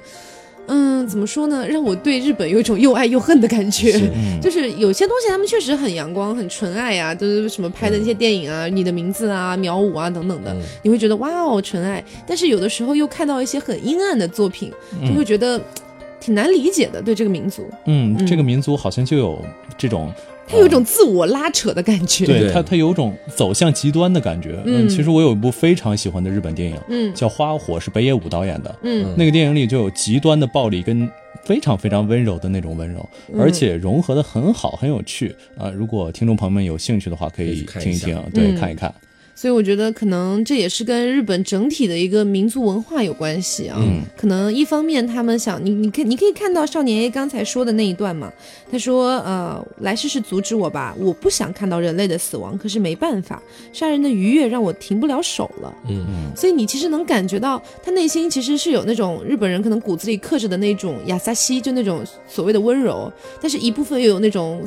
嗯，怎么说呢？让我对日本有一种又爱又恨的感觉。嗯，就是有些东西他们确实很阳光、很纯爱啊、就是什么拍的那些电影啊，你的名字啊、秒舞啊等等的，嗯你会觉得哇哦纯爱。但是有的时候又看到一些很阴暗的作品，就会觉得嘖挺难理解的。对这个民族，嗯，嗯这个民族好像就有这种，他有一种自我拉扯的感觉。对对它，它有种走向极端的感觉。嗯其实我有一部非常喜欢的日本电影，嗯叫《花火》，是北野武导演的。嗯那个电影里就有极端的暴力跟非常非常温柔的那种温柔，嗯而且融合的很好，很有趣啊、如果听众朋友们有兴趣的话，可可以听一听，对，嗯看一看。所以我觉得可能这也是跟日本整体的一个民族文化有关系啊。嗯可能一方面他们想你，你可你可以看到少年 A 刚才说的那一段嘛，他说呃，来世是阻止我吧，我不想看到人类的死亡，可是没办法，杀人的愉悦让我停不了手了。嗯所以你其实能感觉到他内心其实是有那种日本人可能骨子里刻着的那种亚萨西，就那种所谓的温柔，但是一部分又有那种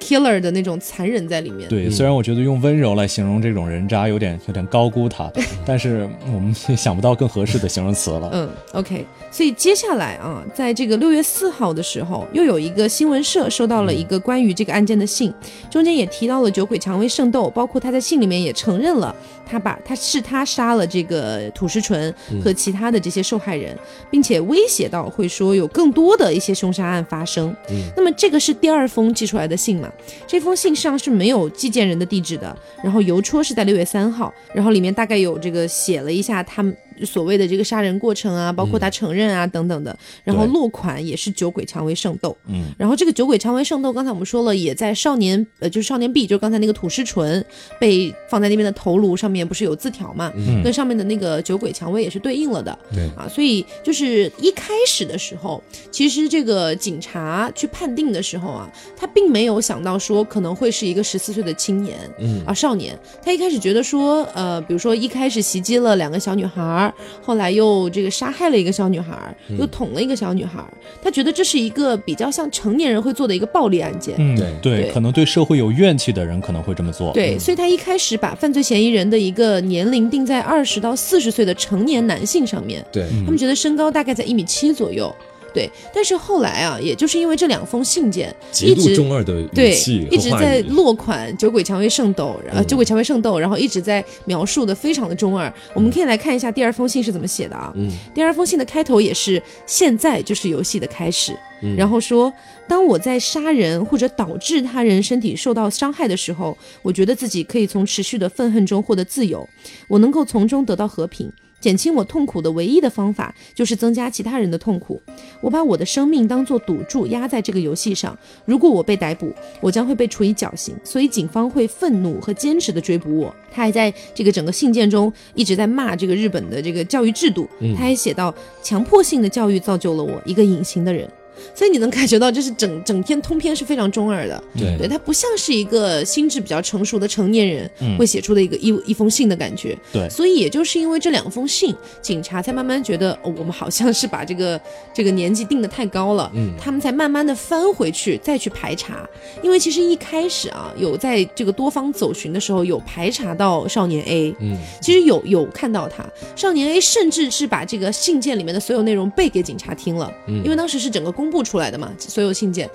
killer 的那种残忍在里面。对，嗯虽然我觉得用温柔来形容这种人渣有点有点高估他，但是我们也想不到更合适的形容词了。嗯，OK，所以接下来啊，在这个六月四号的时候，又有一个新闻社收到了一个关于这个案件的信，中间也提到了酒鬼蔷薇圣斗，包括他在信里面也承认了他把他是他杀了这个土石纯和其他的这些受害人，并且威胁到会说有更多的一些凶杀案发生。嗯那么这个是第二封寄出来的信嘛？这封信上是没有寄件人的地址的，然后邮戳是在六月三号，然后里面大概有这个写了一下他们所谓的这个杀人过程啊，包括他承认啊、等等的，然后落款也是酒鬼蔷薇圣斗，嗯，然后这个酒鬼蔷薇圣斗，刚才我们说了，也在少年呃就是少年 B，就是刚才那个土师纯被放在那边的头颅上面不是有字条嘛，嗯。跟上面的那个酒鬼蔷薇也是对应了的，对。啊，所以就是一开始的时候，其实这个警察去判定的时候啊，他并没有想到说可能会是一个十四岁的青年，嗯。啊少年，他一开始觉得说，呃，比如说一开始袭击了两个小女孩儿，后来又这个杀害了一个小女孩儿，又捅了一个小女孩儿，他觉得这是一个比较像成年人会做的一个暴力案件。嗯，对对可能对社会有怨气的人可能会这么做。对，所以他一开始把犯罪嫌疑人的一个年龄定在二十到四十岁的成年男性上面，对，他们觉得身高大概在一米七左右。对，但是后来啊，也就是因为这两封信件，极度一直中二的语对气，一直在落款酒鬼蔷薇圣斗，呃，嗯酒鬼蔷薇圣斗，然后一直在描述的非常的中二。我们可以来看一下第二封信是怎么写的啊。嗯第二封信的开头也是现在就是游戏的开始，嗯然后说，当我在杀人或者导致他人身体受到伤害的时候，我觉得自己可以从持续的愤恨中获得自由，我能够从中得到和平。减轻我痛苦的唯一的方法就是增加其他人的痛苦。我把我的生命当做赌注压在这个游戏上。如果我被逮捕，我将会被处以绞刑，所以警方会愤怒和坚持的追捕我。他还在这个整个信件中一直在骂这个日本的这个教育制度。他还写到，强迫性的教育造就了我一个隐形的人。所以你能感觉到，就是整整篇通篇是非常中二的。对。对，他不像是一个心智比较成熟的成年人嗯。会写出的一个一一封信的感觉。对。所以也就是因为这两封信，警察才慢慢觉得、哦、我们好像是把这个这个年纪定的太高了，嗯。他们才慢慢的翻回去再去排查。因为其实一开始啊，有在这个多方走寻的时候，有排查到少年 A，嗯，其实有有看到他，少年 A 甚至是把这个信件里面的所有内容背给警察听了，嗯。因为当时是整个公布出来的嘛，所有信件。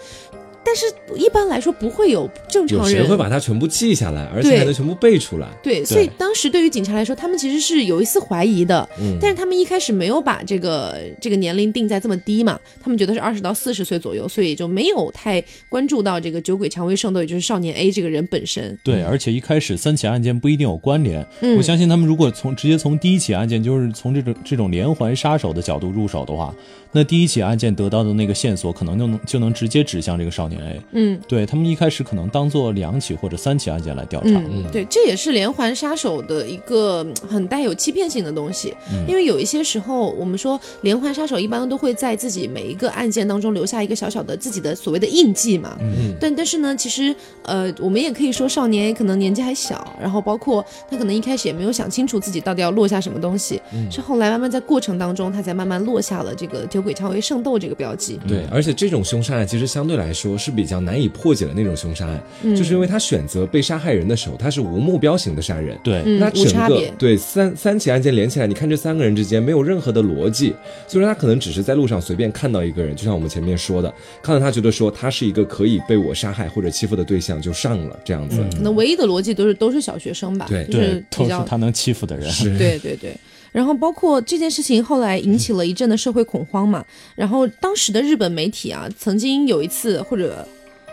但是一般来说不会有正常人谁会把它全部记下来，而且对还能全部背出来？对，所以当时对于警察来说，他们其实是有一丝怀疑的，嗯但是他们一开始没有把这个这个年龄定在这么低嘛，他们觉得是二十到四十岁左右，所以就没有太关注到这个酒鬼蔷薇圣斗，也就是少年 A 这个人本身。对，而且一开始三起案件不一定有关联。嗯我相信他们如果从直接从第一起案件，就是从这种这种连环杀手的角度入手的话，那第一起案件得到的那个线索，可能就能就能直接指向这个少年 A。嗯对他们一开始可能当做两起或者三起案件来调查。嗯，对，这也是连环杀手的一个嗯很带有欺骗性的东西，因为有一些时候我们说连环杀手一般都会在自己每一个案件当中留下一个小小的自己的所谓的印记嘛。嗯但但是呢，其实呃，我们也可以说少年 A 可能年纪还小，然后包括他可能一开始也没有想清楚自己到底要落下什么东西，是后来慢慢在过程当中，他才慢慢落下了这个酒鬼蔷薇圣斗这个标记。对，而且这种凶杀案其实相对来说是比较难以破解的那种凶杀案，嗯就是因为他选择被杀害人的时候，他是无目标型的杀人。对，嗯那整个无差别对三三起案件连起来，你看这三个人之间没有任何的逻辑，所以说他可能只是在路上随便看到一个人，就像我们前面说的，看到他觉得说他是一个可以被我杀害或者欺负的对象，就上了这样子。可能唯一的逻辑都是都是小学生吧，对就是他能欺负的人。是，对对对。然后包括这件事情后来引起了一阵的社会恐慌嘛，然后当时的日本媒体啊，曾经有一次或者。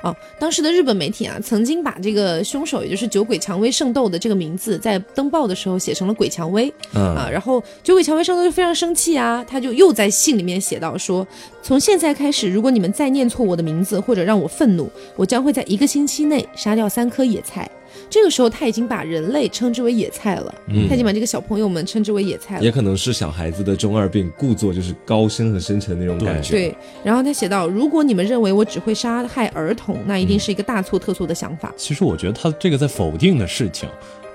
哦，当时的日本媒体啊，曾经把这个凶手，也就是酒鬼蔷薇圣斗的这个名字，在登报的时候写成了鬼蔷薇啊。嗯，然后酒鬼蔷薇圣斗就非常生气啊，他就又在信里面写到说，从现在开始，如果你们再念错我的名字或者让我愤怒，我将会在一个星期内杀掉三颗野菜。这个时候他已经把人类称之为野菜了，嗯他已经把这个小朋友们称之为野菜了也。可能是小孩子的中二病，故作就是高深和深沉的那种感觉。对，然后他写到，如果你们认为我只会杀害儿童，那一定是一个大错特错的想法。其实我觉得他这个在否定的事情，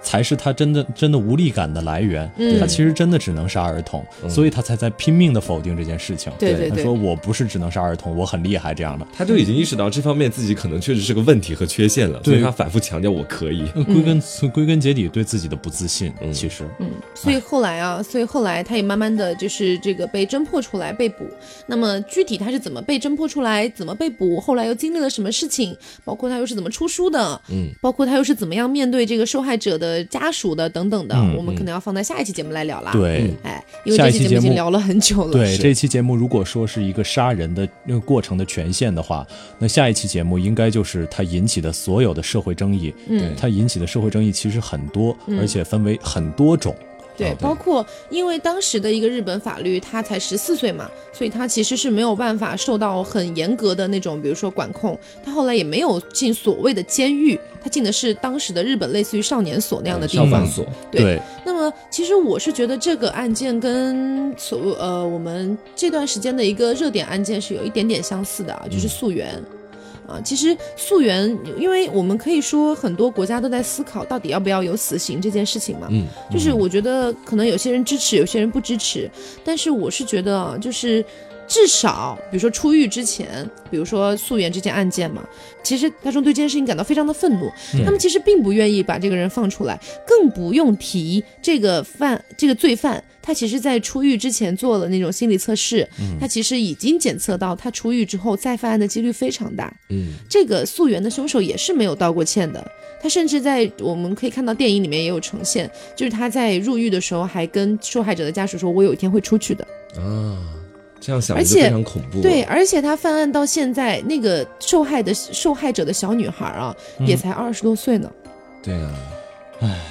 才是他真的真的无力感的来源。嗯他其实真的只能杀儿童，所以他才在拼命的否定这件事情。对对对他说我不是只能杀儿童，我很厉害这样的。他就已经意识到这方面自己可能确实是个问题和缺陷了，所以他反复强调我可以。呃归根、归根结底对自己的不自信，嗯其实嗯，所以后来啊，所以后来他也慢慢的就是这个被侦破出来被捕。那么具体他是怎么被侦破出来，怎么被捕，后来又经历了什么事情，包括他又是怎么出书的，嗯，包括他又是怎么样面对这个受害者的家属的等等的，嗯我们可能要放在下一期节目来聊啦。，对。哎，因为下一期这期节目已经聊了很久了。对这期节目，如果说是一个杀人的那个过程的权限的话，那下一期节目应该就是它引起的所有的社会争议。嗯它引起的社会争议其实很多，而且分为很多种。对，包括因为当时的一个日本法律，他才十四岁嘛，所以他其实是没有办法受到很严格的那种，比如说管控。他后来也没有进所谓的监狱，他进的是当时的日本类似于少年所那样的地方。消防所，对那么其实我是觉得这个案件跟所呃我们这段时间的一个热点案件是有一点点相似的啊，就是溯源。啊，其实溯源，因为我们可以说很多国家都在思考到底要不要有死刑这件事情嘛。嗯，就是我觉得可能有些人支持，有些人不支持，但是我是觉得啊，就是至少比如说出狱之前，比如说溯源这件案件嘛，其实大众对这件事情感到非常的愤怒，他们其实并不愿意把这个人放出来，更不用提这个犯这个罪犯。他其实，在出狱之前做了那种心理测试，他其实已经检测到他出狱之后再犯案的几率非常大。嗯，这个溯源的凶手也是没有道过歉的，他甚至在我们可以看到电影里面也有呈现，就是他在入狱的时候还跟受害者的家属说：“我有一天会出去的。啊，这样想而且非常恐怖。”对，，而且他犯案到现在，那个受害的受害者的小女孩啊，也才二十多岁呢。对啊，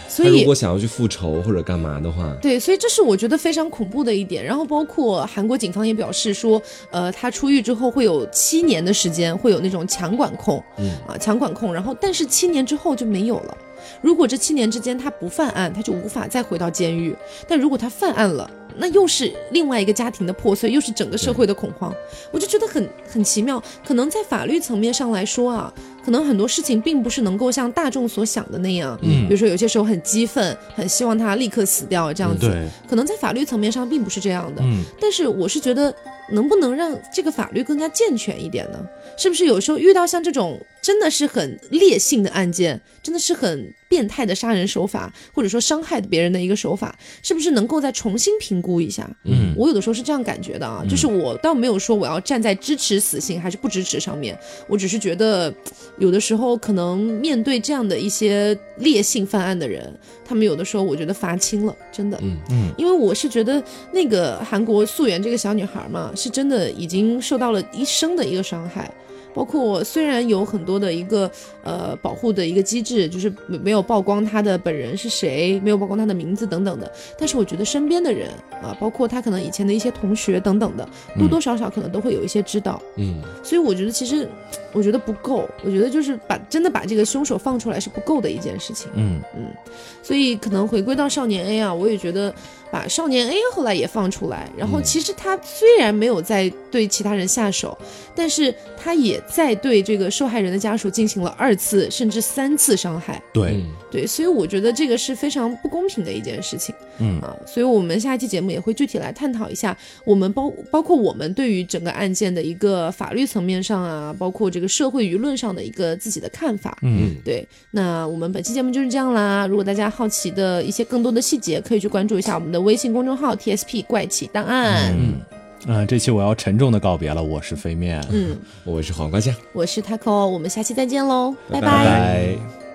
所以他如果想要去复仇或者干嘛的话，对，所以这是我觉得非常恐怖的一点。然后包括韩国警方也表示说，呃，他出狱之后会有七年的时间会有那种强管控，嗯啊，强管控。然后但是七年之后就没有了。如果这七年之间他不犯案，他就无法再回到监狱。但如果他犯案了，那又是另外一个家庭的破碎，又是整个社会的恐慌。我就觉得很很奇妙。可能在法律层面上来说啊，可能很多事情并不是能够像大众所想的那样。嗯比如说有些时候很激愤，很希望他立刻死掉这样子。对，可能在法律层面上并不是这样的。嗯，但是我是觉得，能不能让这个法律更加健全一点呢？是不是有时候遇到像这种真的是很烈性的案件，真的是很变态的杀人手法，或者说伤害别人的一个手法，是不是能够再重新评估一下？嗯我有的时候是这样感觉的啊，就是我倒没有说我要站在支持死刑还是不支持上面，我只是觉得，有的时候可能面对这样的一些烈性犯案的人，他们有的时候我觉得罚轻了，真的。嗯嗯因为我是觉得那个韩国素媛这个小女孩嘛，是真的已经受到了一生的一个伤害。包括虽然有很多的一个呃保护的一个机制，就是没没有曝光他的本人是谁，没有曝光他的名字等等的，但是我觉得身边的人啊，包括他可能以前的一些同学等等的，多多少少可能都会有一些知道。嗯所以我觉得其实我觉得不够，我觉得就是把真的把这个凶手放出来是不够的一件事情。嗯嗯所以可能回归到少年 A 啊，我也觉得把少年 A 后来也放出来，然后嗯其实他虽然没有在对其他人下手，但是他也在对这个受害人的家属进行了二次甚至三次伤害。对，嗯对，所以我觉得这个是非常不公平的一件事情嗯啊。所以我们下一期节目也会具体来探讨一下，我们包包括我们对于整个案件的一个法律层面上啊，包括这个社会舆论上的一个自己的看法。嗯对，那我们本期节目就是这样啦。如果大家好奇的一些更多的细节，可以去关注一下我们的微信公众号 TSP 怪奇档案。嗯。啊、这期我要沉重的告别了，我是飞面，嗯，我是黄瓜酱，我是 Taco，我们下期再见喽，拜拜。拜拜